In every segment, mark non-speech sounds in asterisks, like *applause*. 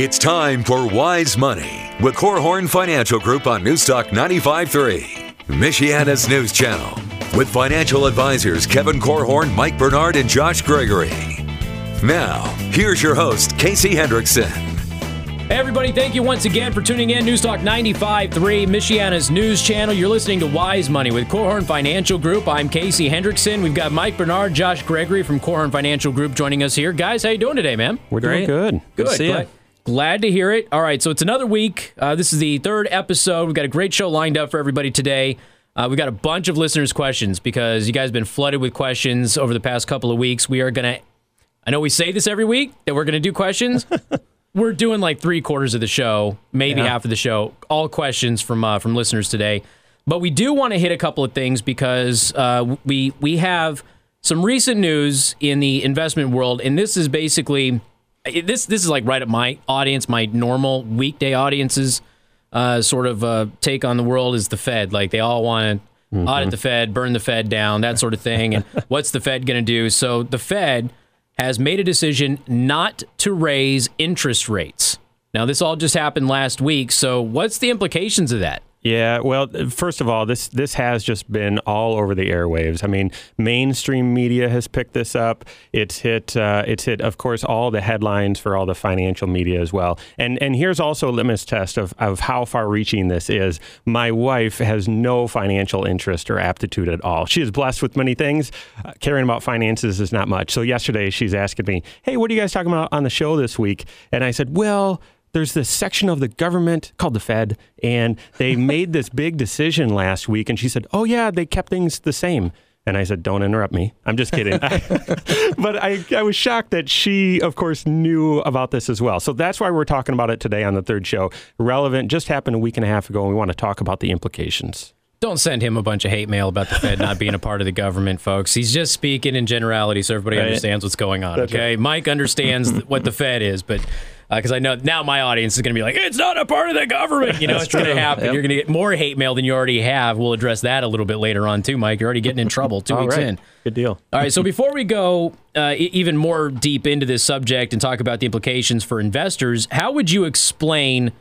It's time for Wise Money with Korhorn Financial Group on Newstalk 95.3, Michiana's news channel, with financial advisors Kevin Korhorn, Mike Bernard, and Josh Gregory. Now, here's your host, Casey Hendrickson. Hey everybody, thank you once again for tuning in. Newstalk 95.3, Michiana's news channel. You're listening to Wise Money with Korhorn Financial Group. I'm Casey Hendrickson. We've got Mike Bernard, Josh Gregory from Korhorn Financial Group joining us here. Guys, how you doing today, man? We're doing good. Good. to see glad, you. Glad to hear it. All right, so it's another week. Uh, this is the third episode. We've got a great show lined up for everybody today. Uh, we've got a bunch of listeners' questions because you guys have been flooded with questions over the past couple of weeks. We are going to, I know we say this every week that we're going to do questions. *laughs* we're doing like three quarters of the show, maybe Yeah. half of the show, all questions from uh, from listeners today. But we do want to hit a couple of things because uh, we we have some recent news in the investment world, and this is basically this this is like right at my audience, my normal weekday audiences uh, sort of uh, take on the world is the Fed. Like they all want to audit the Fed, burn the Fed down, that sort of thing. And *laughs* what's the Fed going to do? So the Fed has made a decision not to raise interest rates. Now, this all just happened last week. So, what's the implications of that? Yeah, well, first of all, this this has just been all over the airwaves. I mean, mainstream media has picked this up. It's hit. Uh, it's hit, of course, all the headlines for all the financial media as well. And and here's also a litmus test of of how far-reaching this is. My wife has no financial interest or aptitude at all. She is blessed with many things. Uh, caring about finances is not much. So yesterday, she's asking me, "Hey, what are you guys talking about on the show this week?" And I said, "Well." There's this section of the government called the Fed, and they *laughs* made this big decision last week. And she said, "Oh yeah, they kept things the same." And I said, "Don't interrupt me. I'm just kidding." *laughs* *laughs* but I, I was shocked that she, of course, knew about this as well. So that's why we're talking about it today on the third show. Relevant, just happened a week and a half ago, and we want to talk about the implications. Don't send him a bunch of hate mail about the Fed not being a part of the government, folks. He's just speaking in generality so everybody Right. understands what's going on. That's okay, Mike understands what the Fed is, but because I know now my audience is going to be like, it's not a part of the government. You know, it's going to happen. Yep. You're going to get more hate mail than you already have. We'll address that a little bit later on too, Mike. You're already getting in trouble two weeks right. in. Good deal. All right, so before we go uh, even more deep into this subject and talk about the implications for investors, how would you explain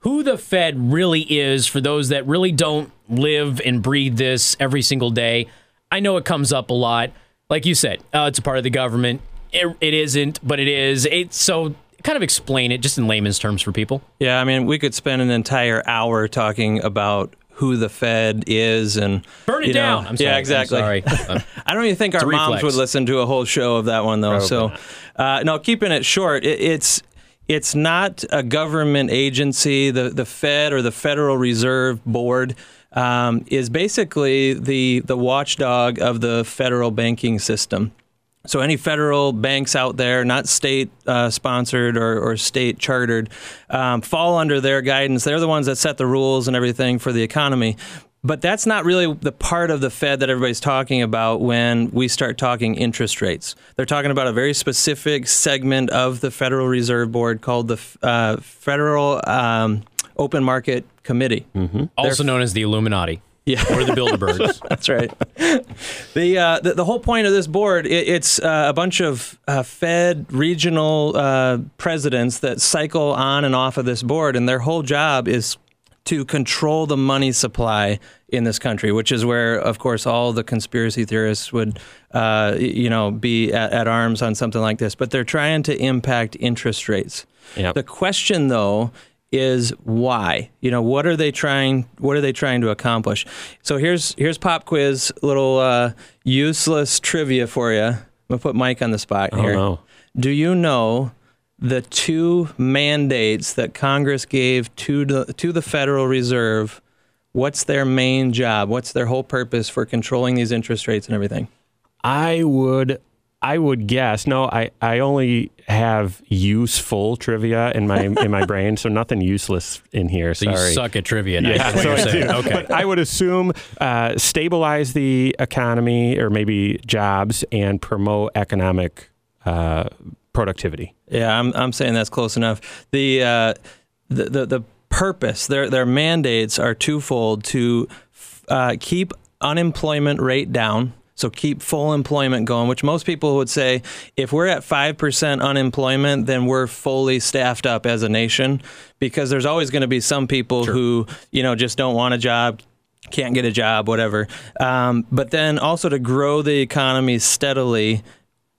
who the Fed really is for those that really don't live and breathe this every single day? I know it comes up a lot. Like you said, uh, it's a part of the government. It, it isn't, but it is. It's so kind of explain it just in layman's terms for people. Yeah, I mean, we could spend an entire hour talking about who the Fed is and Burn it you know- down. I'm sorry. Yeah, I'm exactly. sorry. *laughs* Uh, I don't even think our moms reflex. would listen to a whole show of that one though. so, uh, no, keeping it short, it, it's it's not a government agency. The the Fed or the Federal Reserve Board um, is basically the the watchdog of the federal banking system. So any federal banks out there, not state uh, sponsored or, or state chartered, um, fall under their guidance. They're the ones that set the rules and everything for the economy. But that's not really the part of the Fed that everybody's talking about when we start talking interest rates. They're talking about a very specific segment of the Federal Reserve Board called the uh, Federal um, Open Market Committee. also known as the Illuminati Yeah. or the Bilderbergs. *laughs* That's right. the, uh, the the whole point of this board it, it's uh, a bunch of uh, Fed regional uh, presidents that cycle on and off of this board, and their whole job is to control the money supply in this country, which is where, of course, all the conspiracy theorists would, uh, you know, be at, at arms on something like this. But they're trying to impact interest rates. Yep. The question, though, is why? You know, what are they trying? What are they trying to accomplish? So here's here's pop quiz, little uh, useless trivia for you. I'm gonna put Mike on the spot here Oh, here. no. Do you know the two mandates that Congress gave to the to the Federal Reserve? What's their main job? What's their whole purpose for controlling these interest rates and everything? I would I would guess. No, I, I only have useful trivia in my in my brain, so nothing useless in here. So Sorry. you suck at trivia. now, Yeah, so I do. Okay. But I would assume uh, stabilize the economy or maybe jobs and promote economic uh, productivity. Yeah, I'm I'm saying that's close enough. The uh, the, the the purpose their their mandates are twofold to uh, keep unemployment rate down. So keep full employment going, which most people would say if we're at 5% unemployment, then we're fully staffed up as a nation because there's always going to be some people sure. who, you know, just don't want a job, can't get a job, whatever. Um, but then also to grow the economy steadily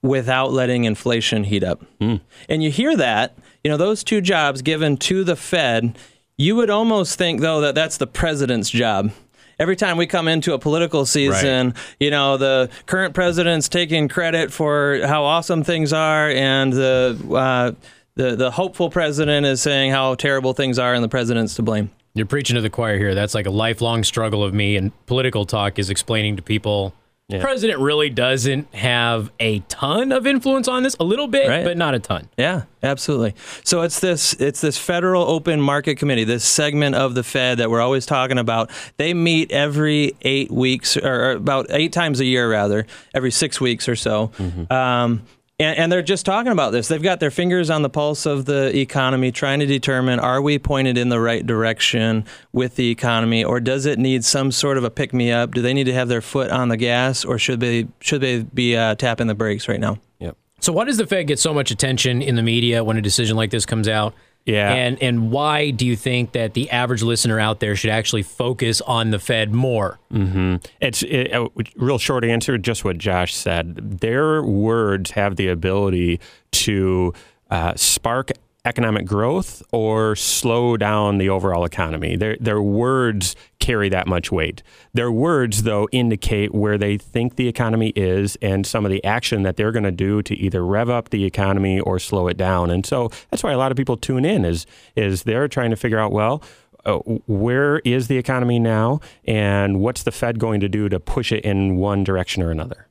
without letting inflation heat up. Mm. And you hear that, you know, those two jobs given to the Fed, you would almost think, though, that that's the president's job every time we come into a political season, right. you know, the current president's taking credit for how awesome things are, and the uh, the the hopeful president is saying how terrible things are, and the president's to blame. You're preaching to the choir here. That's like a lifelong struggle of me, and political talk is explaining to people yeah. The president really doesn't have a ton of influence on this, a little bit, right. but not a ton. Yeah, absolutely. So it's this it's this Federal Open Market Committee, this segment of the Fed that we're always talking about. They meet every eight weeks, or about eight times a year, rather, every six weeks or so. Mm-hmm. Um, and, and, they're just talking about this. They've got their fingers on the pulse of the economy, trying to determine are we pointed in the right direction with the economy, or does it need some sort of a pick me up? Do they need to have their foot on the gas, or should they should they be uh, tapping the brakes right now? Yep. So why does the Fed get so much attention in the media when a decision like this comes out? Yeah. And and why do you think that the average listener out there should actually focus on the Fed more? Mm-hmm. It's it, a real short answer, just what Josh said. Their words have the ability to uh, spark economic growth or slow down the overall economy. Their, their words carry that much weight. Their words, though, indicate where they think the economy is and some of the action that they're going to do to either rev up the economy or slow it down. And so that's why a lot of people tune in is, is they're trying to figure out, well, uh, where is the economy now and what's the Fed going to do to push it in one direction or another?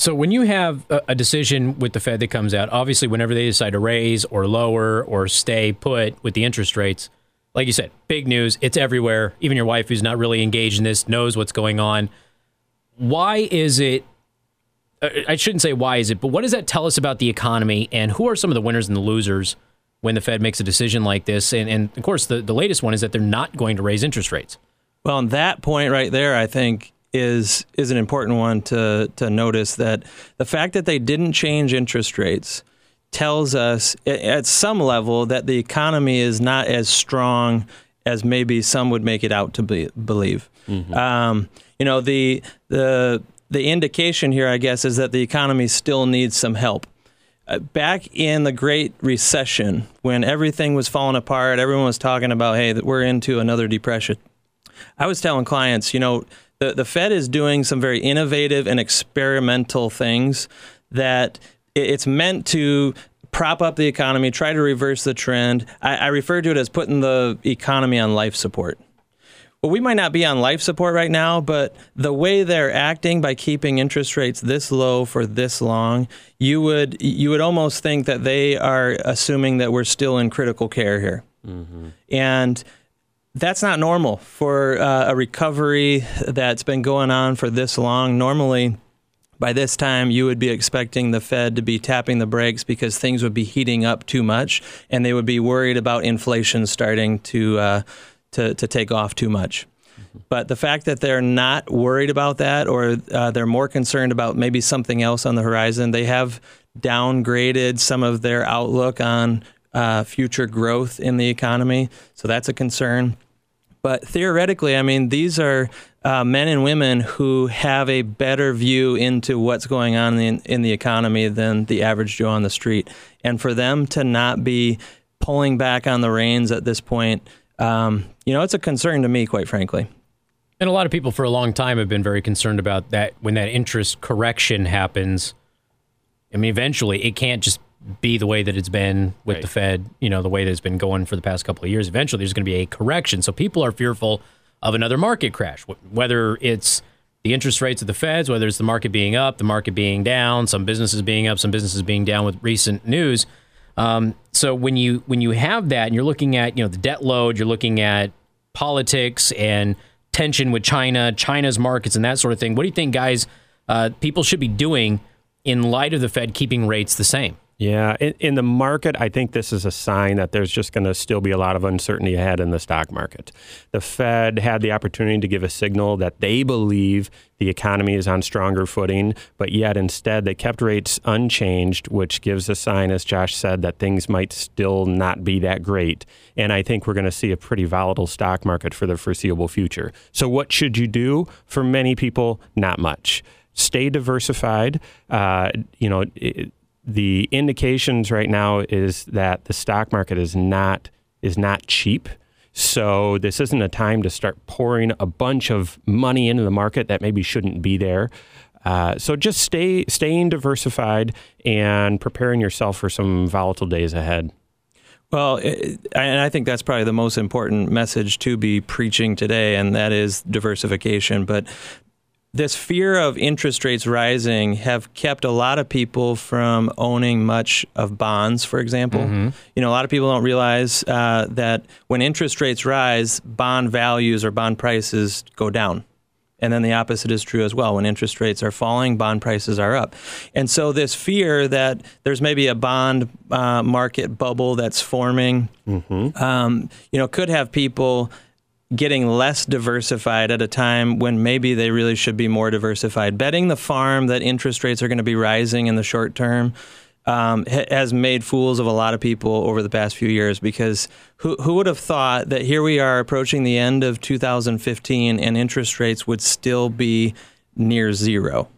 So when you have a, decision with the Fed that comes out, obviously whenever they decide to raise or lower or stay put with the interest rates, like you said, big news. It's everywhere. Even your wife, who's not really engaged in this, knows what's going on. Why is it? Uh, I shouldn't say why is it, but what does that tell us about the economy and who are some of the winners and the losers when the Fed makes a decision like this? And, and of course, the, the latest one is that they're not going to raise interest rates. Well, on that point right there, I think is is an important one to to notice that the fact that they didn't change interest rates tells us at some level that the economy is not as strong as maybe some would make it out to be, believe. Mm-hmm. Um, you know the the the indication here, I guess, is that the economy still needs some help. Uh, back in the Great Recession, when everything was falling apart, everyone was talking about, "Hey, that we're into another depression." I was telling clients, you know, the, the Fed is doing some very innovative and experimental things that it's meant to prop up the economy, try to reverse the trend. I, I refer to it as putting the economy on life support. Well, we might not be on life support right now, but the way they're acting by keeping interest rates this low for this long, you would you would almost think that they are assuming that we're still in critical care here. Mm-hmm. And that's not normal for uh, a recovery that's been going on for this long. Normally, by this time, you would be expecting the Fed to be tapping the brakes because things would be heating up too much, and they would be worried about inflation starting to uh, to, to take off too much. But the fact that they're not worried about that, or uh, they're more concerned about maybe something else on the horizon, they have downgraded some of their outlook on uh, future growth in the economy. So that's a concern. But theoretically, I mean, these are uh, men and women who have a better view into what's going on in, in the economy than the average Joe on the street. And for them to not be pulling back on the reins at this point, um, you know, it's a concern to me, quite frankly. And a lot of people for a long time have been very concerned about that when that interest correction happens. I mean, eventually it can't just be the way that it's been with right. the Fed, you know, the way that it's been going for the past couple of years. Eventually, there's going to be a correction. So people are fearful of another market crash, whether it's the interest rates of the Feds, whether it's the market being up, the market being down, some businesses being up, some businesses being down with recent news. Um, so when you when you have that, and you're looking at you know the debt load, you're looking at politics and tension with China, China's markets, and that sort of thing. What do you think, guys? Uh, people should be doing in light of the Fed keeping rates the same. Yeah, in, in, the market, I think this is a sign that there's just going to still be a lot of uncertainty ahead in the stock market. The Fed had the opportunity to give a signal that they believe the economy is on stronger footing, but yet instead they kept rates unchanged, which gives a sign, as Josh said, that things might still not be that great. And I think we're going to see a pretty volatile stock market for the foreseeable future. So, what should you do? For many people, not much stay diversified. Uh, you know, it, the indications right now is that the stock market is not is not cheap. So this isn't a time to start pouring a bunch of money into the market that maybe shouldn't be there. Uh, so just stay staying diversified and preparing yourself for some volatile days ahead. Well, and I think that's probably the most important message to be preaching today, and that is diversification. But this fear of interest rates rising have kept a lot of people from owning much of bonds, for example. Mm-hmm. You know, a lot of people don't realize uh, that when interest rates rise, bond values or bond prices go down. And then the opposite is true as well. When interest rates are falling, bond prices are up. And so, this fear that there's maybe a bond uh, market bubble that's forming, mm-hmm. um, you know, could have people getting less diversified at a time when maybe they really should be more diversified. Betting the farm that interest rates are going to be rising in the short term um, has made fools of a lot of people over the past few years because who, who would have thought that here we are approaching the end of 2015 and interest rates would still be near zero,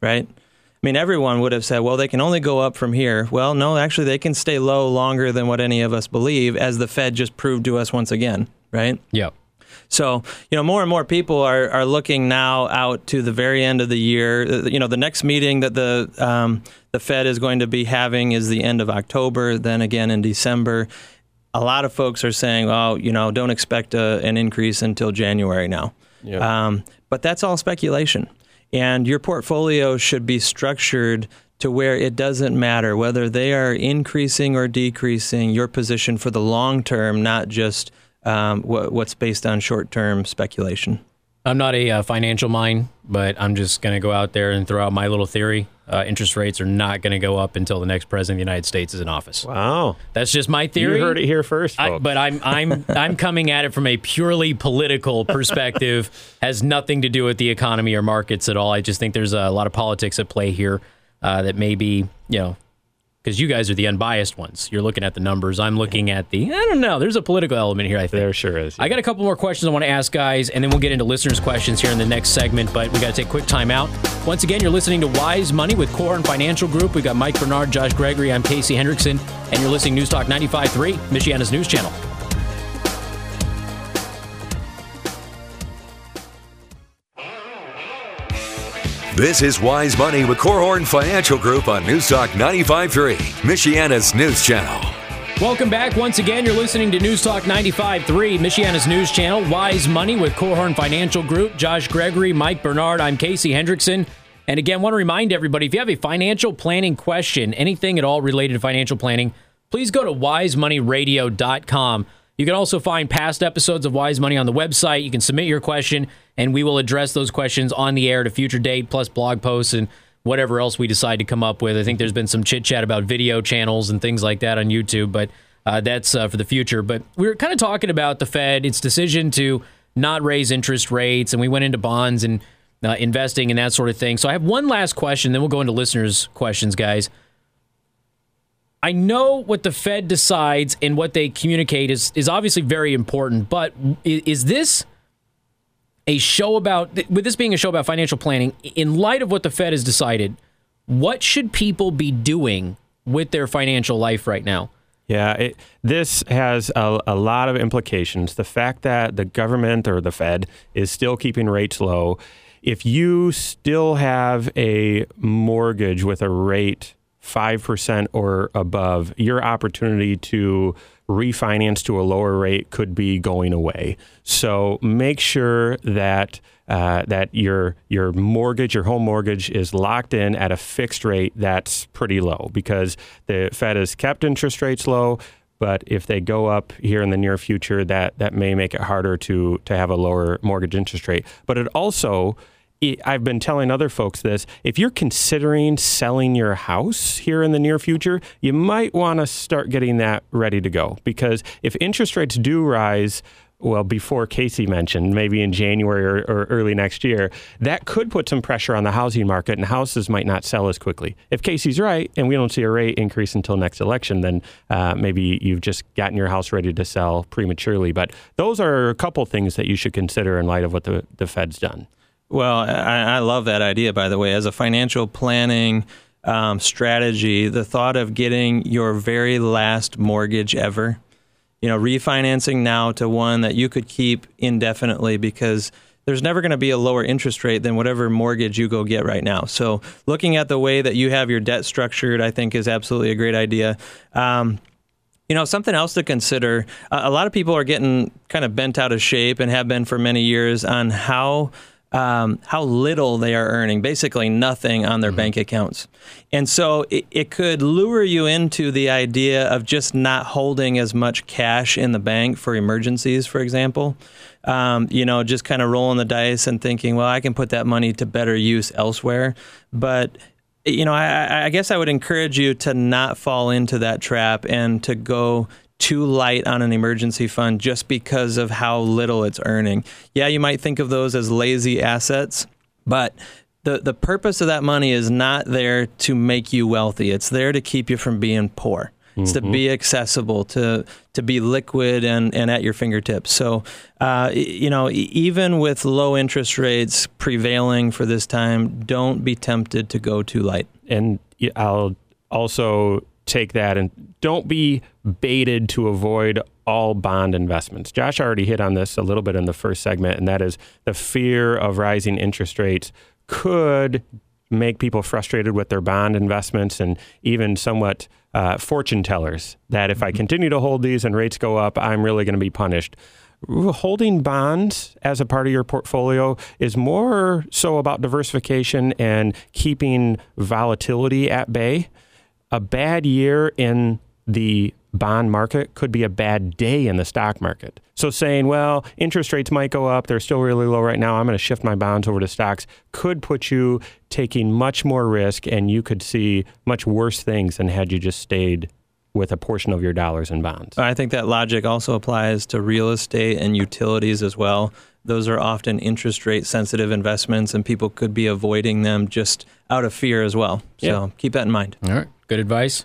right? I mean, everyone would have said, well, they can only go up from here. Well, no, actually, they can stay low longer than what any of us believe, as the Fed just proved to us once again right? Yep. So, you know, more and more people are, are looking now out to the very end of the year. Uh, you know, the next meeting that the um, the Fed is going to be having is the end of October, then again in December. A lot of folks are saying, "Oh, you know, don't expect a, an increase until January now." Yep. Um, but that's all speculation, and your portfolio should be structured to where it doesn't matter whether they are increasing or decreasing your position for the long term, not just um, what, what's based on short term speculation. I'm not a uh, financial mind, but I'm just going to go out there and throw out my little theory. Uh, interest rates are not going to go up until the next president of the United States is in office. Wow, that's just my theory. You heard it here first, I, but I'm I'm *laughs* I'm coming at it from a purely political perspective. *laughs* Has nothing to do with the economy or markets at all. I just think there's a lot of politics at play here uh, that maybe you know because you guys are the unbiased ones. You're looking at the numbers. I'm looking at the. I don't know. There's a political element here. I think there sure is. Yeah. I got a couple more questions I want to ask guys, and then we'll get into listeners' questions here in the next segment. But we got to take a quick time out. Once again, you're listening to Wise Money with Korhorn Financial Group. We've got Mike Bernard, Josh Gregory. I'm Casey Hendrickson, and you're listening to News Talk 95.3, Michiana's news channel. This is Wise Money with Korhorn Financial Group on Newstalk 95.3, Michiana's news channel. Welcome back. Once again, you're listening to News Talk 95.3, Michiana's news channel. Wise Money with Korhorn Financial Group. Josh Gregory, Mike Bernard. I'm Casey Hendrickson. And again, want to remind everybody if you have a financial planning question, anything at all related to financial planning, please go to wisemoneyradio.com. You can also find past episodes of Wise Money on the website. You can submit your question, and we will address those questions on the air at a future date, plus blog posts and whatever else we decide to come up with. I think there's been some chit chat about video channels and things like that on YouTube, but uh, that's uh, for the future. But we were kind of talking about the Fed, its decision to not raise interest rates, and we went into bonds and uh, investing and that sort of thing. So I have one last question, then we'll go into listeners' questions, guys. I know what the Fed decides and what they communicate is is obviously very important, but is this a show about with this being a show about financial planning in light of what the Fed has decided, what should people be doing with their financial life right now? Yeah, it, this has a, a, lot of implications. The fact that the government or the Fed is still keeping rates low, if you still have a mortgage with a rate 5% or above, your opportunity to refinance to a lower rate could be going away. So make sure that uh, that your your mortgage, your home mortgage, is locked in at a fixed rate that's pretty low because the Fed has kept interest rates low. But if they go up here in the near future, that that may make it harder to to have a lower mortgage interest rate. But it also I've been telling other folks this. If you're considering selling your house here in the near future, you might want to start getting that ready to go because if interest rates do rise, well, before Casey mentioned, maybe in January or, or, early next year, that could put some pressure on the housing market and houses might not sell as quickly. If Casey's right and we don't see a rate increase until next election, then uh, maybe you've just gotten your house ready to sell prematurely. But those are a couple things that you should consider in light of what the, the Fed's done. Well, I, I love that idea, by the way. As a financial planning um, strategy, the thought of getting your very last mortgage ever you know, refinancing now to one that you could keep indefinitely because there's never going to be a lower interest rate than whatever mortgage you go get right now. So, looking at the way that you have your debt structured, I think is absolutely a great idea. Um, you know, something else to consider a lot of people are getting kind of bent out of shape and have been for many years on how um, how little they are earning, basically nothing on their mm-hmm. bank accounts. And so it, it, could lure you into the idea of just not holding as much cash in the bank for emergencies, for example. Um, you know, just kind of rolling the dice and thinking, well, I can put that money to better use elsewhere. But you know, I, I guess I would encourage you to not fall into that trap and to go too light on an emergency fund just because of how little it's earning. Yeah, you might think of those as lazy assets, but the, the purpose of that money is not there to make you wealthy. It's there to keep you from being poor. It's mm-hmm. to be accessible, to to be liquid and, and at your fingertips. So, uh, you know, even with low interest rates prevailing for this time, don't be tempted to go too light. And I'll also take that and don't be baited to avoid all bond investments. Josh already hit on this a little bit in the first segment, and that is the fear of rising interest rates could make people frustrated with their bond investments and even somewhat uh, fortune tellers that if I mm-hmm. continue to hold these and rates go up, I'm really going to be punished. Holding bonds as a part of your portfolio is more so about diversification and keeping volatility at bay a bad year in the bond market could be a bad day in the stock market. So saying, well, interest rates might go up, they're still really low right now, I'm going to shift my bonds over to stocks could put you taking much more risk and you could see much worse things than had you just stayed with a portion of your dollars in bonds. I think that logic also applies to real estate and utilities as well. Those are often interest rate sensitive investments, and people could be avoiding them just out of fear as well. So keep that in mind. All right. Good advice.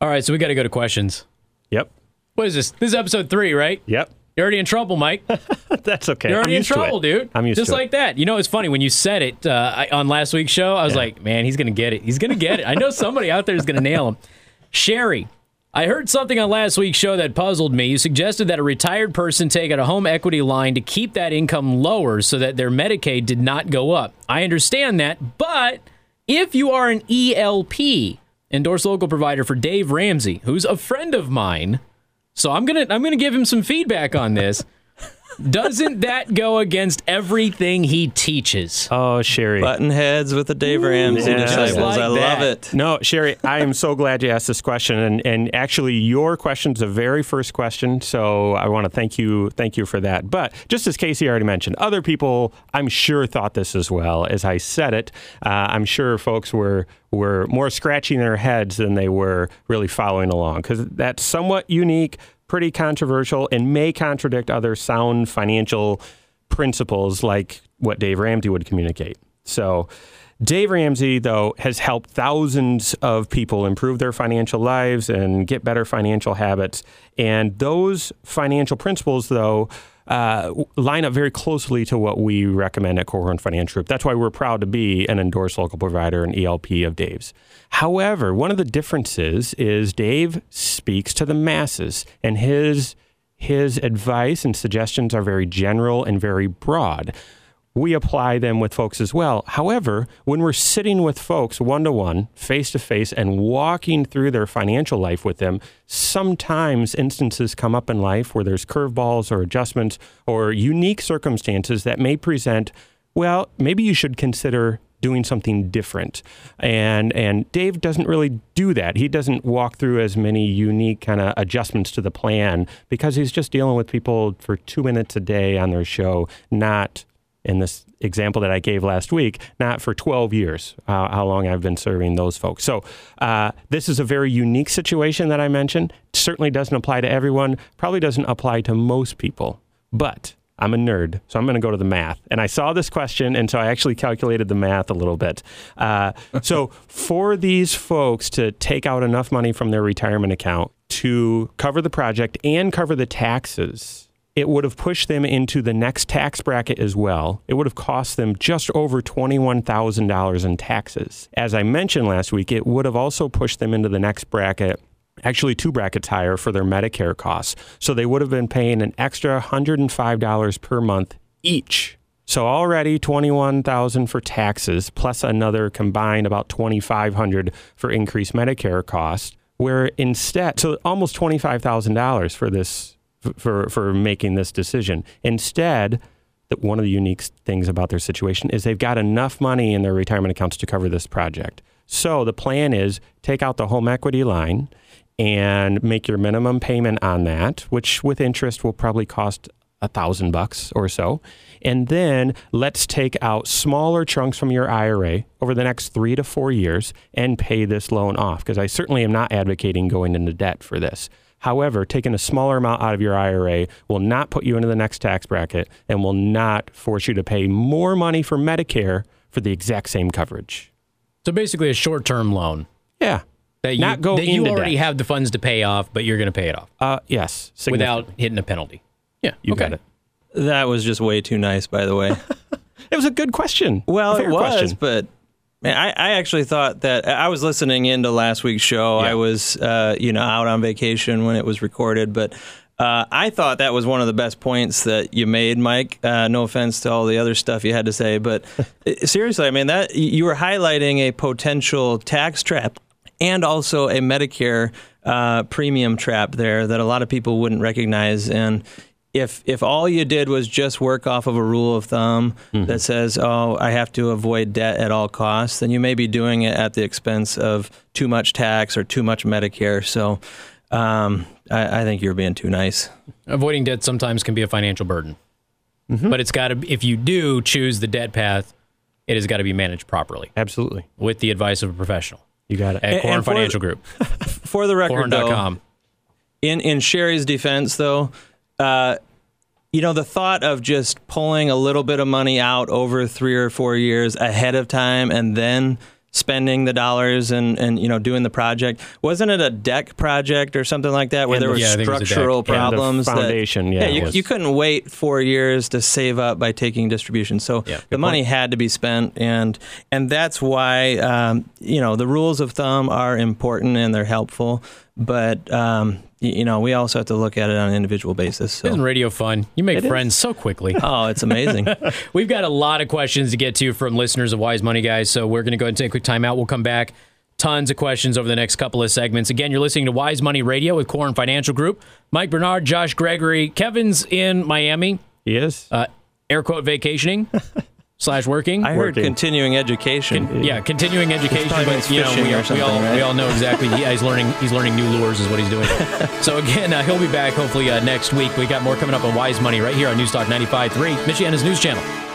All right, so we got to go to questions. Yep. What is this? This is episode three, right? Yep. You're already in trouble, Mike. *laughs* That's okay. You're already in trouble, dude. I'm used Just to like that. You know, it's funny when you said it uh, on last week's show. I was yeah. like, man, he's gonna get it. He's gonna get it. I know somebody out there is gonna nail him. Sherry, I heard something on last week's show that puzzled me. You suggested that a retired person take out a home equity line to keep that income lower so that their Medicaid did not go up. I understand that, but if you are an ELP, endorse local provider for Dave Ramsey, who's a friend of mine. So I'm gonna I'm gonna give him some feedback on this. *laughs* Doesn't that go against everything he teaches? Oh, Sherry. Button heads with the Dave Ramsey yeah. disciples. Like I love it. No, Sherry, I am so glad you asked this question. And, and actually, your question is the very first question. So I want to thank you thank you for that. But just as Casey already mentioned, other people, I'm sure, thought this as well. As I said it, uh, I'm sure folks were were more scratching their heads than they were really following along because that's somewhat unique pretty controversial and may contradict other sound financial principles like what Dave Ramsey would communicate. So, Dave Ramsey, though, has helped thousands of people improve their financial lives and get better financial habits. And those financial principles, though, uh, line up very closely to what we recommend at Korhorn Financial Group. That's why we're proud to be an endorsed local provider and ELP of Dave's. However, one of the differences is Dave speaks to the masses, and his his advice and suggestions are very general and very broad we apply them with folks as well. However, when we're sitting with folks one to one, face to face, and walking through their financial life with them, sometimes instances come up in life where there's curveballs or adjustments or unique circumstances that may present, well, maybe you should consider doing something different. And and Dave doesn't really do that. He doesn't walk through as many unique kind of adjustments to the plan because he's just dealing with people for 2 minutes a day on their show, not in this example that I gave last week, not for 12 years, uh, how long I've been serving those folks. So, uh, this is a very unique situation that I mentioned. Certainly doesn't apply to everyone, probably doesn't apply to most people, but I'm a nerd, so I'm going to go to the math. And I saw this question, and so I actually calculated the math a little bit. Uh, so, *laughs* for these folks to take out enough money from their retirement account to cover the project and cover the taxes, it would have pushed them into the next tax bracket as well. It would have cost them just over $21,000 in taxes. As I mentioned last week, it would have also pushed them into the next bracket actually two brackets higher for their Medicare costs. So they would have been paying an extra $105 per month each. So already 21,000 for taxes plus another combined about 2500 for increased Medicare costs where instead so almost $25,000 for this for for making this decision. Instead, that one of the unique things about their situation is they've got enough money in their retirement accounts to cover this project. So the plan is take out the home equity line and make your minimum payment on that, which with interest will probably cost a thousand bucks or so. And then let's take out smaller chunks from your IRA over the next three to four years and pay this loan off. Because I certainly am not advocating going into debt for this. However, taking a smaller amount out of your IRA will not put you into the next tax bracket and will not force you to pay more money for Medicare for the exact same coverage. So basically, a short term loan. Yeah. That you, Not go that you already debt. have the funds to pay off, but you're going to pay it off Uh, yes. without hitting a penalty. Yeah, You okay. got it. That was just way too nice, by the way. *laughs* It was a good question. Well, Fair it was, question. but man, I, I actually thought that I was listening into last week's show. Yeah. I was, uh, you know, out on vacation when it was recorded, but uh, I thought that was one of the best points that you made, Mike. Uh, no offense to all the other stuff you had to say, but *laughs* uh, seriously, I mean that you were highlighting a potential tax trap and also a Medicare uh, premium trap there that a lot of people wouldn't recognize. And if if all you did was just work off of a rule of thumb that says, "Oh, I have to avoid debt at all costs," then you may be doing it at the expense of too much tax or too much Medicare. So, um, I, I think you're being too nice. Avoiding debt sometimes can be a financial burden, Mm-hmm. but it's got to. If you do choose the debt path, it has got to be managed properly Absolutely. with the advice of a professional You got it. at And- Korhorn Financial the- Group, *laughs* For the record, though, korhorn.com. in in Sherry's defense, though, uh, you know, the thought of just pulling a little bit of money out over three or four years ahead of time and then spending the dollars and, and you know doing the project wasn't it a deck project or something like that where And there the- were Yeah, I think it was a deck. structural the problems that- foundation, yeah, you, was- you couldn't wait four years to save up by taking distribution. So Yeah, the money had to be spent and and that's why um, you know the rules of thumb are important and they're helpful but um, you know we also have to look at it on an individual basis so Isn't radio fun? You make It is. friends so quickly. *laughs* Oh, it's amazing. *laughs* We've got a lot of questions to get to from listeners of Wise Money Guys, so we're going to go ahead and take a quick time out. We'll come back. Tons of questions over the next couple of segments. Again, you're listening to Wise Money Radio with Korhorn Financial Group. Mike Bernard, Josh Gregory, Kevin's in Miami, He is. uh, air quote vacationing *laughs* slash working. I heard Working. continuing education. yeah, continuing education, but you know we, or we all right? we all know exactly. Yeah, he's learning he's learning new lures is what he's doing. *laughs* so again, uh, he'll be back hopefully uh, next week. We got more coming up on Wise Money right here on Newstalk 95.3, Michiana's news channel.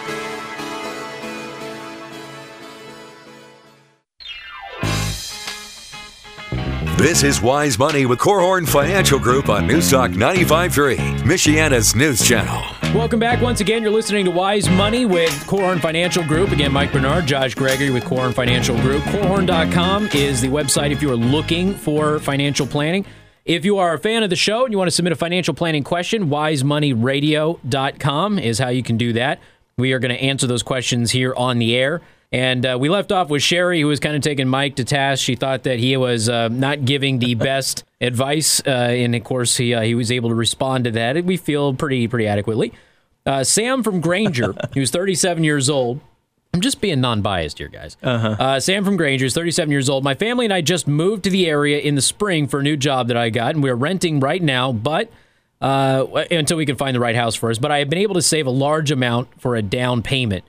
This is Wise Money with Korhorn Financial Group on Newstalk 95.3, Michiana's news channel. Welcome back once again. You're listening to Wise Money with Korhorn Financial Group. Again, Mike Bernard, Josh Gregory with Korhorn Financial Group. Korhorn.com is the website if you are looking for financial planning. If you are a fan of the show and you want to submit a financial planning question, wisemoneyradio.com is how you can do that. We are going to answer those questions here on the air. And uh, we left off with Sherry, who was kind of taking Mike to task. She thought that he was uh, not giving the best *laughs* advice, uh, and of course, he uh, he was able to respond to that. We feel pretty pretty adequately. Uh, Sam from Granger, *laughs* who's 37 years old. I'm just being non-biased here, guys. Uh-huh. Sam from Granger is 37 years old. My family and I just moved to the area in the spring for a new job that I got, and we're renting right now, but uh, until we can find the right house for us. But I have been able to save a large amount for a down payment.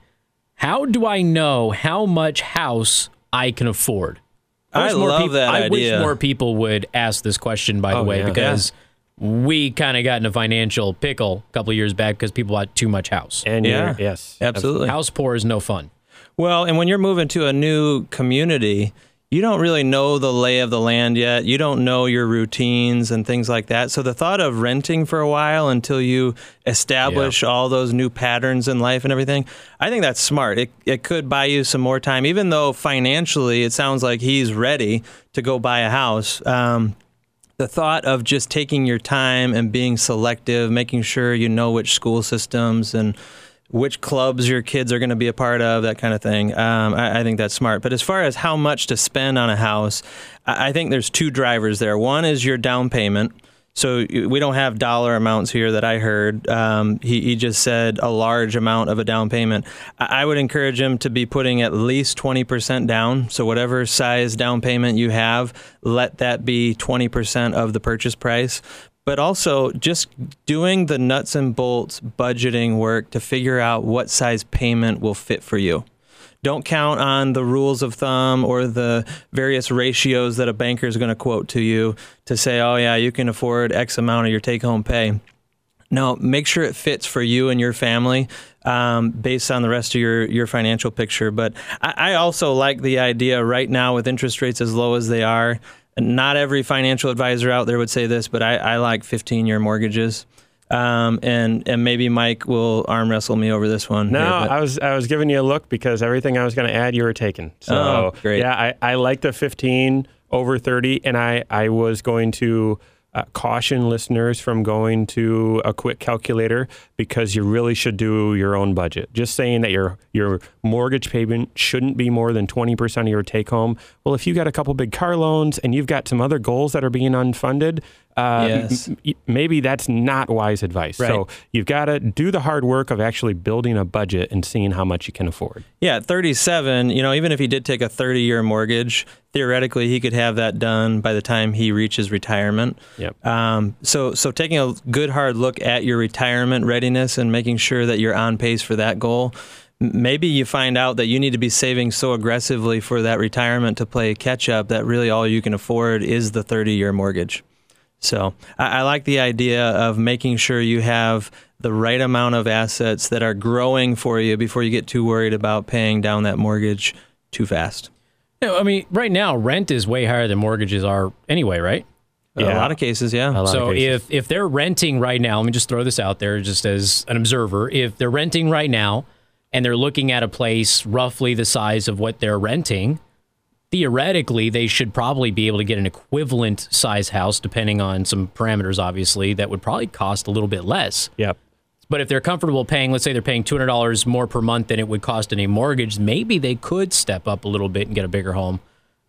How do I know how much house I can afford? I wish more love peop- that I idea. wish more people would ask this question, by the Oh, way, yeah. because we kind of got in a financial pickle a couple of years back because people bought too much house. And Yeah. yes, Absolutely. House poor is no fun. Well, and when you're moving to a new community, you don't really know the lay of the land yet. You don't know your routines and things like that. So the thought of renting for a while until you establish all those new patterns in life and everything, I think that's smart. It it could buy you some more time, even though financially it sounds like he's ready to go buy a house. Um, the thought of just taking your time and being selective, making sure you know which school systems and which clubs your kids are going to be a part of, that kind of thing. Um, I, I think that's smart. But as far as how much to spend on a house, I, I think there's two drivers there. One is your down payment. So we don't have dollar amounts here that I heard. Um, he, he just said a large amount of a down payment. I, I would encourage him to be putting at least 20% down. So whatever size down payment you have, let that be 20% of the purchase price. But also just doing the nuts and bolts budgeting work to figure out what size payment will fit for you. Don't count on the rules of thumb or the various ratios that a banker is going to quote to you to say, oh, yeah, you can afford X amount of your take home pay. No, make sure it fits for you and your family um, based on the rest of your, your financial picture. But I, I also like the idea right now with interest rates as low as they are. Not every financial advisor out there would say this, but I, I like 15 year mortgages. Um, and and maybe Mike will arm wrestle me over this one. No, here, I was I was giving you a look because everything I was going to add you were taking. So Oh, great. yeah, I, I like the 15 over 30, and I I was going to uh, caution listeners from going to a quick calculator because you really should do your own budget. Just saying that your your mortgage payment shouldn't be more than 20% of your take home. Well, if you got a couple big car loans and you've got some other goals that are being unfunded, uh, Yes. m- m- maybe that's not wise advice. Right. So you've got to do the hard work of actually building a budget and seeing how much you can afford. Yeah, at 37, you know, even if he did take a 30 year mortgage, theoretically he could have that done by the time he reaches retirement. Yep. Um, so, so taking a good hard look at your retirement readiness and making sure that you're on pace for that goal. Maybe you find out that you need to be saving so aggressively for that retirement to play catch up that really all you can afford is the 30 year mortgage. So I, I like the idea of making sure you have the right amount of assets that are growing for you before you get too worried about paying down that mortgage too fast. You know, I mean, right now rent is way higher than mortgages are anyway, right? Yeah. A lot of cases, yeah. A lot of So cases. if if they're renting right now, let me just throw this out there just as an observer. If they're renting right now and they're looking at a place roughly the size of what they're renting, theoretically they should probably be able to get an equivalent size house depending on some parameters obviously that would probably cost a little bit less. Yep. But if they're comfortable paying, let's say they're paying $200 more per month than it would cost in a mortgage, maybe they could step up a little bit and get a bigger home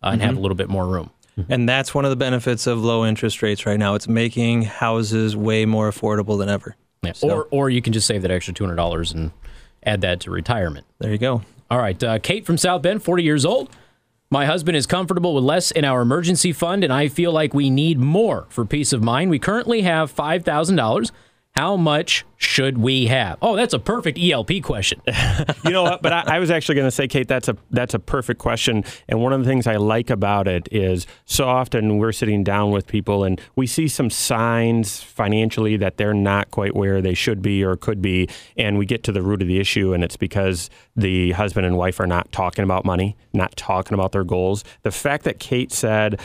uh, and have a little bit more room. And that's one of the benefits of low interest rates right now. It's making houses way more affordable than ever. Yeah. So- Or or you can just save that extra two hundred dollars and add that to retirement. There you go. All right, uh, Kate from South Bend, forty years old. My husband is comfortable with less in our emergency fund, and I feel like we need more for peace of mind. We currently have five thousand dollars. How much should we have? Oh, that's a perfect ELP question. *laughs* you know what? But I, I was actually going to say, Kate, that's a that's a perfect question. And one of the things I like about it is so often we're sitting down with people and we see some signs financially that they're not quite where they should be or could be, and we get to the root of the issue, and it's because the husband and wife are not talking about money, not talking about their goals. The fact that Kate said.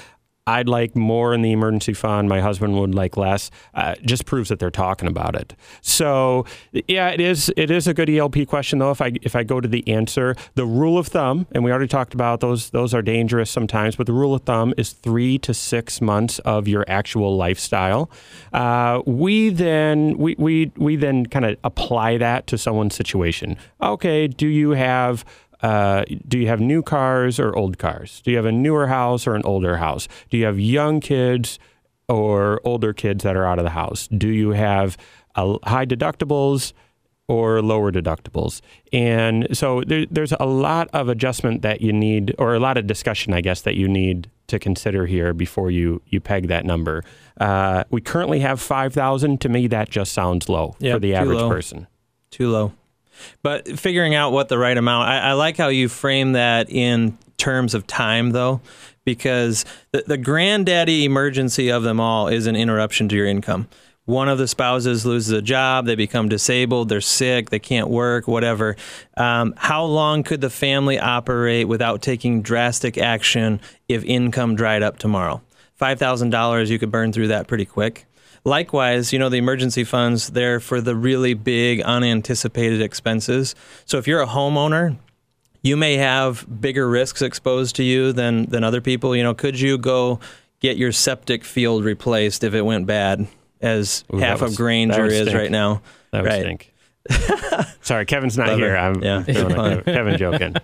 I'd like more in the emergency fund. My husband would like less. Uh, just proves that they're talking about it. So yeah, it is. It is a good ELP question though. If I if I go to the answer, the rule of thumb, and we already talked about those. Those are dangerous sometimes, but the rule of thumb is three to six months of your actual lifestyle. Uh, we then we we we then kind of apply that to someone's situation. Okay, do you have uh, do you have new cars or old cars? Do you have a newer house or an older house? Do you have young kids or older kids that are out of the house? Do you have uh, high deductibles or lower deductibles? And so there, there's a lot of adjustment that you need, or a lot of discussion, I guess, that you need to consider here before you you peg that number. Uh, we currently have five thousand. To me, that just sounds low Yeah, for the average low. person. Too low. But figuring out what the right amount, I, I like how you frame that in terms of time, though, because the, the granddaddy emergency of them all is an interruption to your income. One of the spouses loses a job, they become disabled, they're sick, they can't work, whatever. Um, how long could the family operate without taking drastic action if income dried up tomorrow? $5,000, you could burn through that pretty quick. Likewise, you know, the emergency funds, they're for the really big unanticipated expenses. So if you're a homeowner, you may have bigger risks exposed to you than than other people. You know, could you go get your septic field replaced if it went bad, as Ooh, half was, of Granger is stink. right now? That would right. stink. *laughs* Sorry, Kevin's not Love here. it. I'm Yeah, doing fun. it. Kevin joking.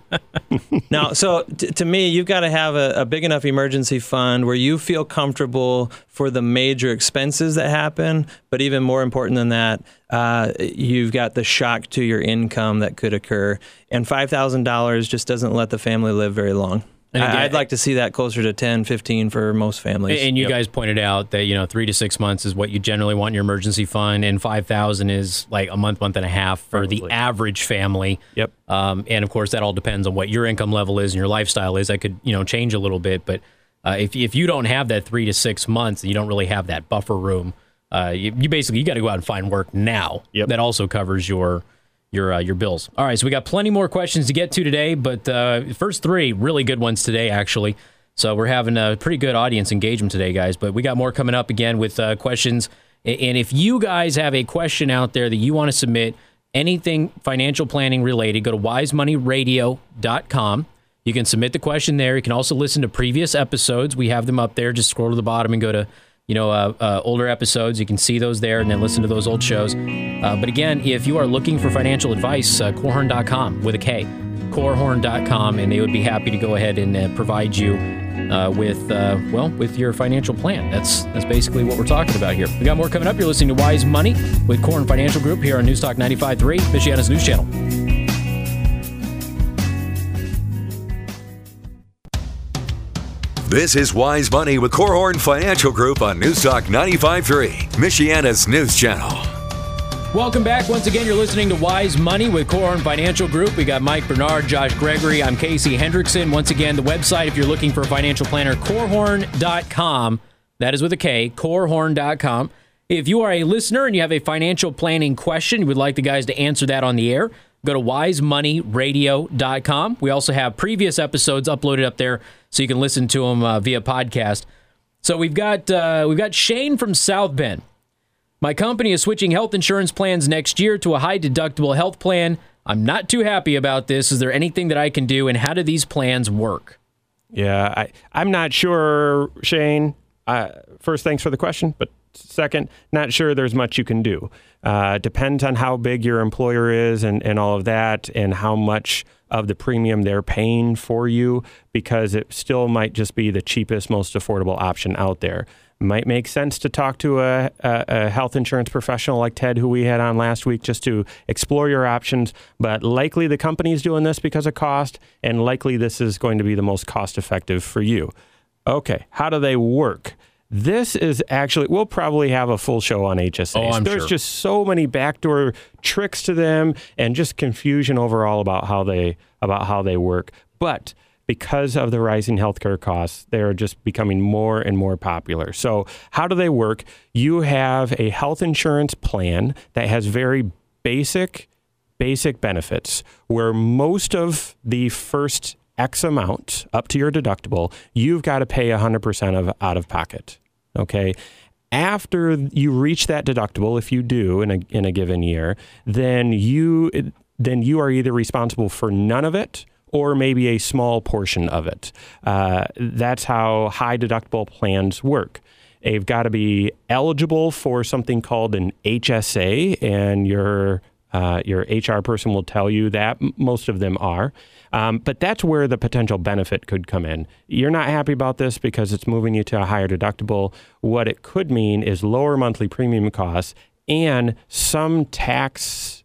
*laughs* now, so t- to me, you've got to have a, a big enough emergency fund where you feel comfortable for the major expenses that happen. But even more important than that, uh, you've got the shock to your income that could occur. And $5,000 just doesn't let the family live very long. And again- I'd like to see that closer to 10, 15 for most families. And you Yep. guys pointed out that you know three to six months is what you generally want in your emergency fund, and five thousand is like a month, month and a half for the average family. Yep. Um, and of course, that all depends on what your income level is and your lifestyle is. That could you know change a little bit, but uh, if if you don't have that three to six months, you don't really have that buffer room. Uh, you, you basically you got to go out and find work now. Yep. That also covers your your uh, your bills. All right, so we got plenty more questions to get to today, but uh, first three really good ones today, actually. So we're having a pretty good audience engagement today, guys. But we got more coming up again with uh, questions. And if you guys have a question out there that you want to submit, anything financial planning related, go to wisemoneyradio.com. You can submit the question there. You can also listen to previous episodes. We have them up there. Just scroll to the bottom and go to you know uh, uh, older episodes. You can see those there and then listen to those old shows. Uh, but again, if you are looking for financial advice, uh, korhorn.com with a K, korhorn.com, and they would be happy to go ahead and uh, provide you uh, with uh, well with your financial plan. That's that's basically what we're talking about here. We got more coming up. You're listening to Wise Money with Korhorn Financial Group here on Newstalk 95.3, Michiana's news channel. This is Wise Money with Korhorn Financial Group on Newstalk 95.3, Michiana's news channel. Welcome back. Once again, you're listening to Wise Money with Korhorn Financial Group. We got Mike Bernard, Josh Gregory. I'm Casey Hendrickson. Once again, the website, if you're looking for a financial planner, korhorn.com. That is with a K, korhorn.com. If you are a listener and you have a financial planning question, you would like the guys to answer that on the air, go to wisemoneyradio.com. We also have previous episodes uploaded up there so you can listen to them uh, via podcast. So we've got uh, we've got Shane from South Bend. My company is switching health insurance plans next year to a high deductible health plan. I'm not too happy about this. Is there anything that I can do, and how do these plans work? Yeah, I, I'm not sure, Shane. Uh, first, thanks for the question, but second, not sure there's much you can do. Uh, depends on how big your employer is and, and all of that, and how much of the premium they're paying for you, because it still might just be the cheapest, most affordable option out there. Might make sense to talk to a, a, a health insurance professional like Ted, who we had on last week, just to explore your options. But likely the company's doing this because of cost, and likely this is going to be the most cost effective for you. Okay, how do they work? This is actually, we'll probably have a full show on HSAs. Oh, I'm There's sure. just so many backdoor tricks to them and just confusion overall about how they about how they work. But because of the rising healthcare costs, they're just becoming more and more popular. So, how do they work? You have a health insurance plan that has very basic basic benefits where most of the first X amount up to your deductible, you've got to pay 100% of out of pocket. Okay. After you reach that deductible, if you do in a, in a given year, then you then you are either responsible for none of it or maybe a small portion of it. Uh, that's how high deductible plans work. They've got to be eligible for something called an HSA, and your uh, your HR person will tell you that most of them are. Um, but that's where the potential benefit could come in. You're not happy about this because it's moving you to a higher deductible. What it could mean is lower monthly premium costs and some tax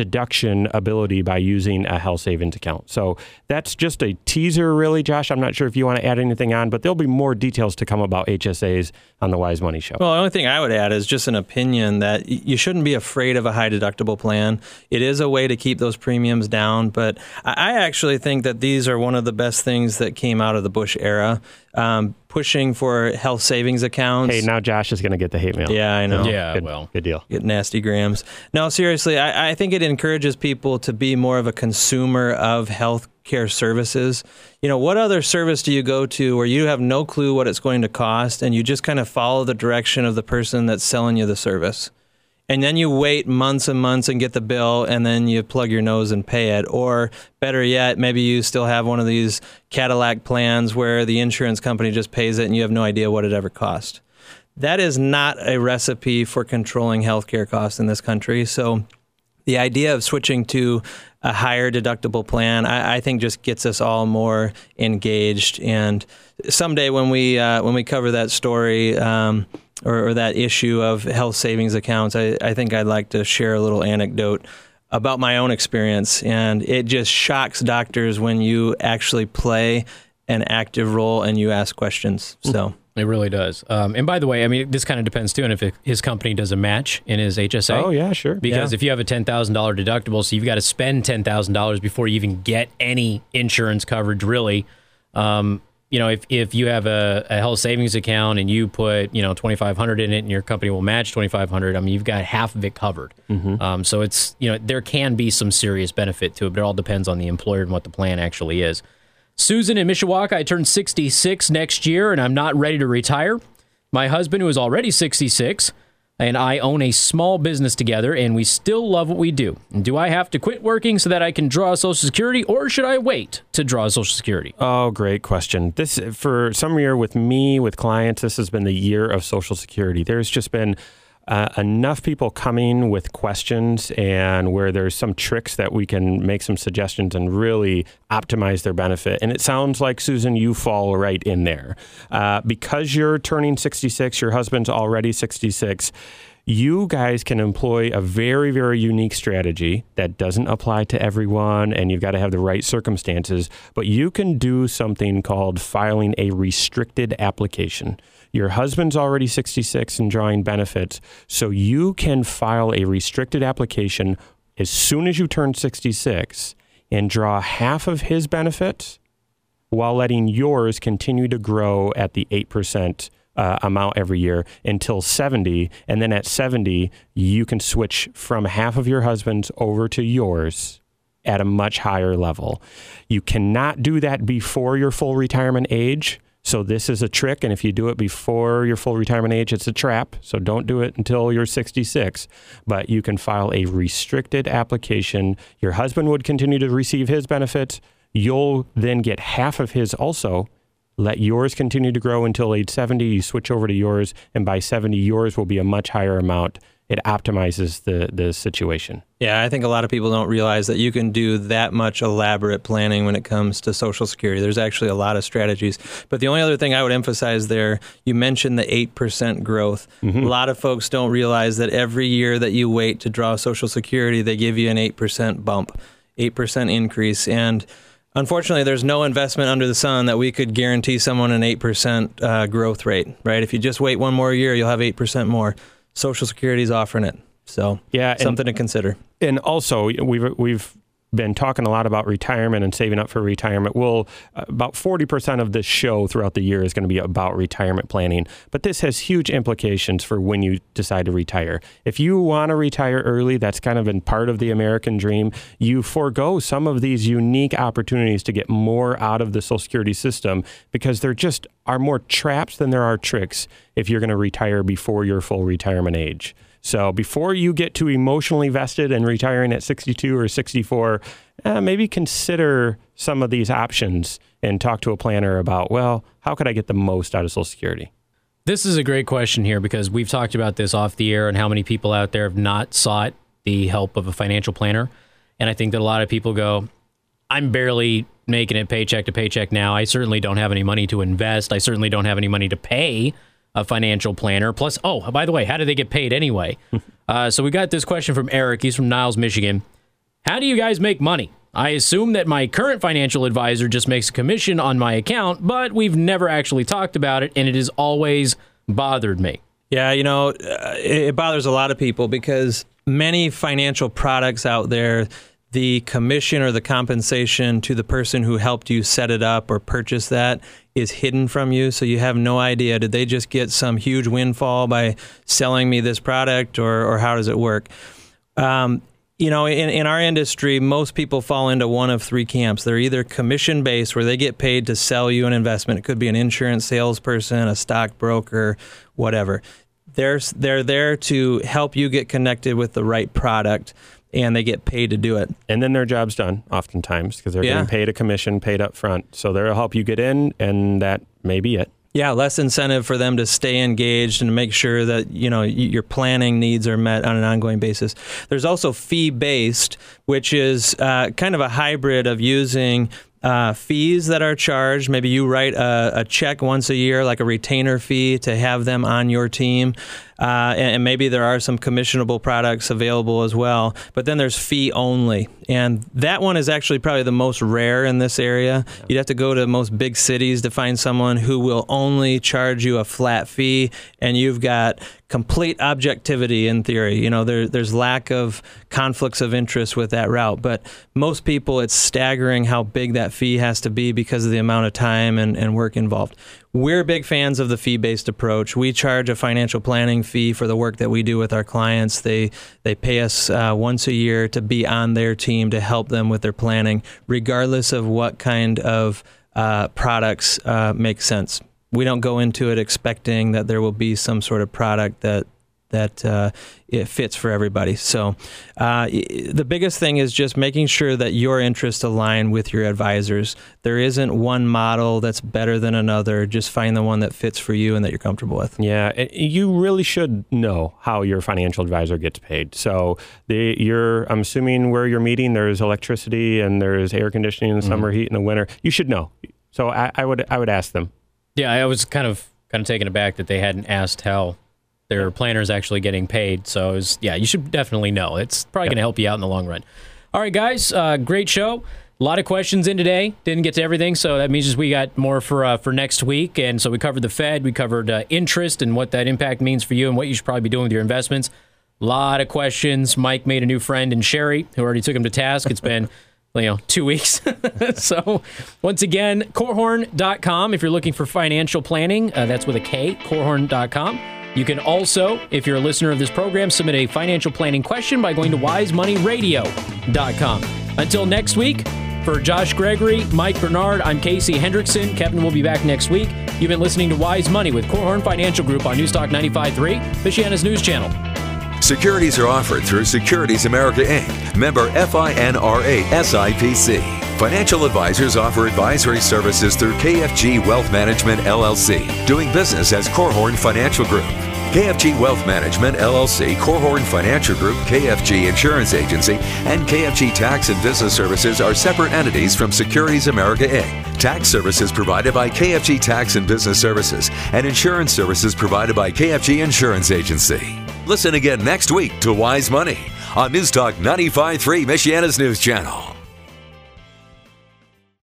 deduction ability by using a health savings account. So that's just a teaser, really, Josh. I'm not sure if you want to add anything on, but there'll be more details to come about HSAs on the Wise Money Show. Well, the only thing I would add is just an opinion that you shouldn't be afraid of a high deductible plan. It is a way to keep those premiums down, but I actually think that these are one of the best things that came out of the Bush era. Um, pushing for health savings accounts. Hey, now Josh is going to get the hate mail. Yeah, I know. Yeah, good, well, good deal. Get nasty grams. No, seriously, I, I think it encourages people to be more of a consumer of health care services. You know, what other service do you go to where you have no clue what it's going to cost and you just kind of follow the direction of the person that's selling you the service? And then you wait months and months and get the bill and then you plug your nose and pay it. Or better yet maybe you still have one of these cadillac plans where the insurance company just pays it and you have no idea what it ever cost. That is not a recipe for controlling healthcare costs in this country. So the idea of switching to a higher deductible plan, I, I, think, just gets us all more engaged. And someday, when we uh, when we cover that story, um, or, or, that issue of health savings accounts, I, I think I'd like to share a little anecdote about my own experience. And it just shocks doctors when you actually play an active role and you ask questions. So. It really does. Um, and by the way, I mean, this kind of depends too and if it, his company does a match in his HSA. Oh, yeah, sure. Because yeah. if you have a $10,000 deductible, so you've got to spend $10,000 before you even get any insurance coverage, really. Um, you know, if, if you have a, a health savings account and you put, you know, 2500 in it and your company will match 2500 I mean, you've got half of it covered. Mm-hmm. Um, so it's, you know, there can be some serious benefit to it, but it all depends on the employer and what the plan actually is. Susan in Mishawaka, I turn 66 next year and I'm not ready to retire. My husband, who is already 66, and I own a small business together, and we still love what we do. Do I have to quit working so that I can draw Social Security, or should I wait to draw Social Security? Oh, great question. This for some year with me with clients, this has been the year of Social Security. There's just been uh, enough people coming with questions and where there's some tricks that we can make some suggestions and really optimize their benefit. And it sounds like, Susan, you fall right in there. Uh, because you're turning 66, your husband's already 66 you guys can employ a very, very unique strategy that doesn't apply to everyone, and you've got to have the right circumstances. But you can do something called filing a restricted application. Your husband's already 66 and drawing benefits, so you can file a restricted application as soon as you turn 66 and draw half of his benefits while letting yours continue to grow at the 8% uh, amount every year until 70. And then at 70, you can switch from half of your husband's over to yours at a much higher level. You cannot do that before your full retirement age so this is a trick, and if you do it before your full retirement age, it's a trap. So don't do it until you're 66. But you can file a restricted application. Your husband would continue to receive his benefits. You'll then get half of his also. Let yours continue to grow until age 70. You switch over to yours, and by 70, yours will be a much higher amount it optimizes the the situation. Yeah, I think a lot of people don't realize that you can do that much elaborate planning when it comes to Social Security. There's actually a lot of strategies. But the only other thing I would emphasize there, you mentioned the 8% growth. Mm-hmm. A lot of folks don't realize that every year that you wait to draw Social Security, they give you an 8% bump, 8% increase. And Unfortunately, there's no investment under the sun that we could guarantee someone an 8% uh, growth rate, right? If you just wait one more year, you'll have 8% more. Social Security is offering it. So yeah, something and, to consider. And also, we've we've been talking a lot about retirement and saving up for retirement. Well, about 40% of this show throughout the year is going to be about retirement planning, but this has huge implications for when you decide to retire. If you want to retire early, that's kind of been part of the American dream. You forego some of these unique opportunities to get more out of the Social Security system because there just are more traps than there are tricks if you're going to retire before your full retirement age. So before you get too emotionally vested in retiring at 62 or 64, uh, maybe consider some of these options and talk to a planner about, well, how could I get the most out of Social Security? This is a great question here because we've talked about this off the air and how many people out there have not sought the help of a financial planner. And I think that a lot of people go, I'm barely making it paycheck to paycheck now. I certainly don't have any money to invest. I certainly don't have any money to pay a financial planner. Plus, oh, by the way, how do they get paid anyway? *laughs* uh, so we got this question from Eric. He's from Niles, Michigan. How do you guys make money? I assume that my current financial advisor just makes a commission on my account, but we've never actually talked about it, and it has always bothered me. Yeah, you know, uh, it bothers a lot of people because many financial products out there, the commission or the compensation to the person who helped you set it up or purchase that is hidden from you. So you have no idea. Did they just get some huge windfall by selling me this product or, or how does it work? Um, you know, in, in our industry, most people fall into one of three camps. They're either commission based, where they get paid to sell you an investment. It could be an insurance salesperson, a stockbroker, whatever. They're, they're there to help you get connected with the right product and they get paid to do it. And then their job's done oftentimes because they're yeah. getting paid a commission paid up front. So they'll help you get in, and that may be it. Yeah, less incentive for them to stay engaged and make sure that you know your planning needs are met on an ongoing basis. There's also fee based, which is uh, kind of a hybrid of using uh, fees that are charged. Maybe you write a, a, check once a year, like a retainer fee, to have them on your team. Uh, and, and, maybe there are some commissionable products available as well. But then there's fee only. And that one is actually probably the most rare in this area. You'd have to go to most big cities to find someone who will only charge you a flat fee, and you've got complete objectivity in theory. You know, there, there's lack of conflicts of interest with that route. But most people, it's staggering how big that fee has to be because of the amount of time and, and work involved. We're big fans of the fee based approach. We charge a financial planning fee for the work that we do with our clients. They, they pay us uh, once a year to be on their team to help them with their planning, regardless of what kind of uh, products uh, make sense. We don't go into it expecting that there will be some sort of product that that uh, it fits for everybody. So uh, the biggest thing is just making sure that your interests align with your advisors. There isn't one model that's better than another. Just find the one that fits for you and that you're comfortable with. Yeah, you really should know how your financial advisor gets paid. So the, you're, I'm assuming where you're meeting, there's electricity and there's air conditioning in the mm-hmm. summer, heat in the winter. You should know. So I, I would I would ask them. Yeah, I was kind of kind of taken aback that they hadn't asked how their planner is actually getting paid. So, was, yeah, you should definitely know. It's probably yep. going to help you out in the long run. All right, guys, uh, great show. A lot of questions in today. Didn't get to everything, so that means we got more for uh, for next week. And so we covered the Fed, we covered uh, interest and what that impact means for you, and what you should probably be doing with your investments. A lot of questions. Mike made a new friend in Sherry, who already took him to task. It's been *laughs* you know, two weeks. *laughs* so, once again, korhorn.com if you're looking for financial planning. Uh, that's with a K, korhorn.com. You can also, if you're a listener of this program, submit a financial planning question by going to wisemoneyradio.com. Until next week, for Josh Gregory, Mike Bernard, I'm Casey Hendrickson. Kevin will be back next week. You've been listening to Wise Money with Korhorn Financial Group on Newstalk 95.3, Michiana's news channel. Securities are offered through Securities America Inc., member FINRA SIPC. Financial advisors offer advisory services through KFG Wealth Management LLC, doing business as Korhorn Financial Group. KFG Wealth Management LLC, Korhorn Financial Group, KFG Insurance Agency, and KFG Tax and Business Services are separate entities from Securities America Inc. Tax services provided by KFG Tax and Business Services, and insurance services provided by KFG Insurance Agency. Listen again next week to Wise Money on Newstalk 95.3 Michiana's News Channel.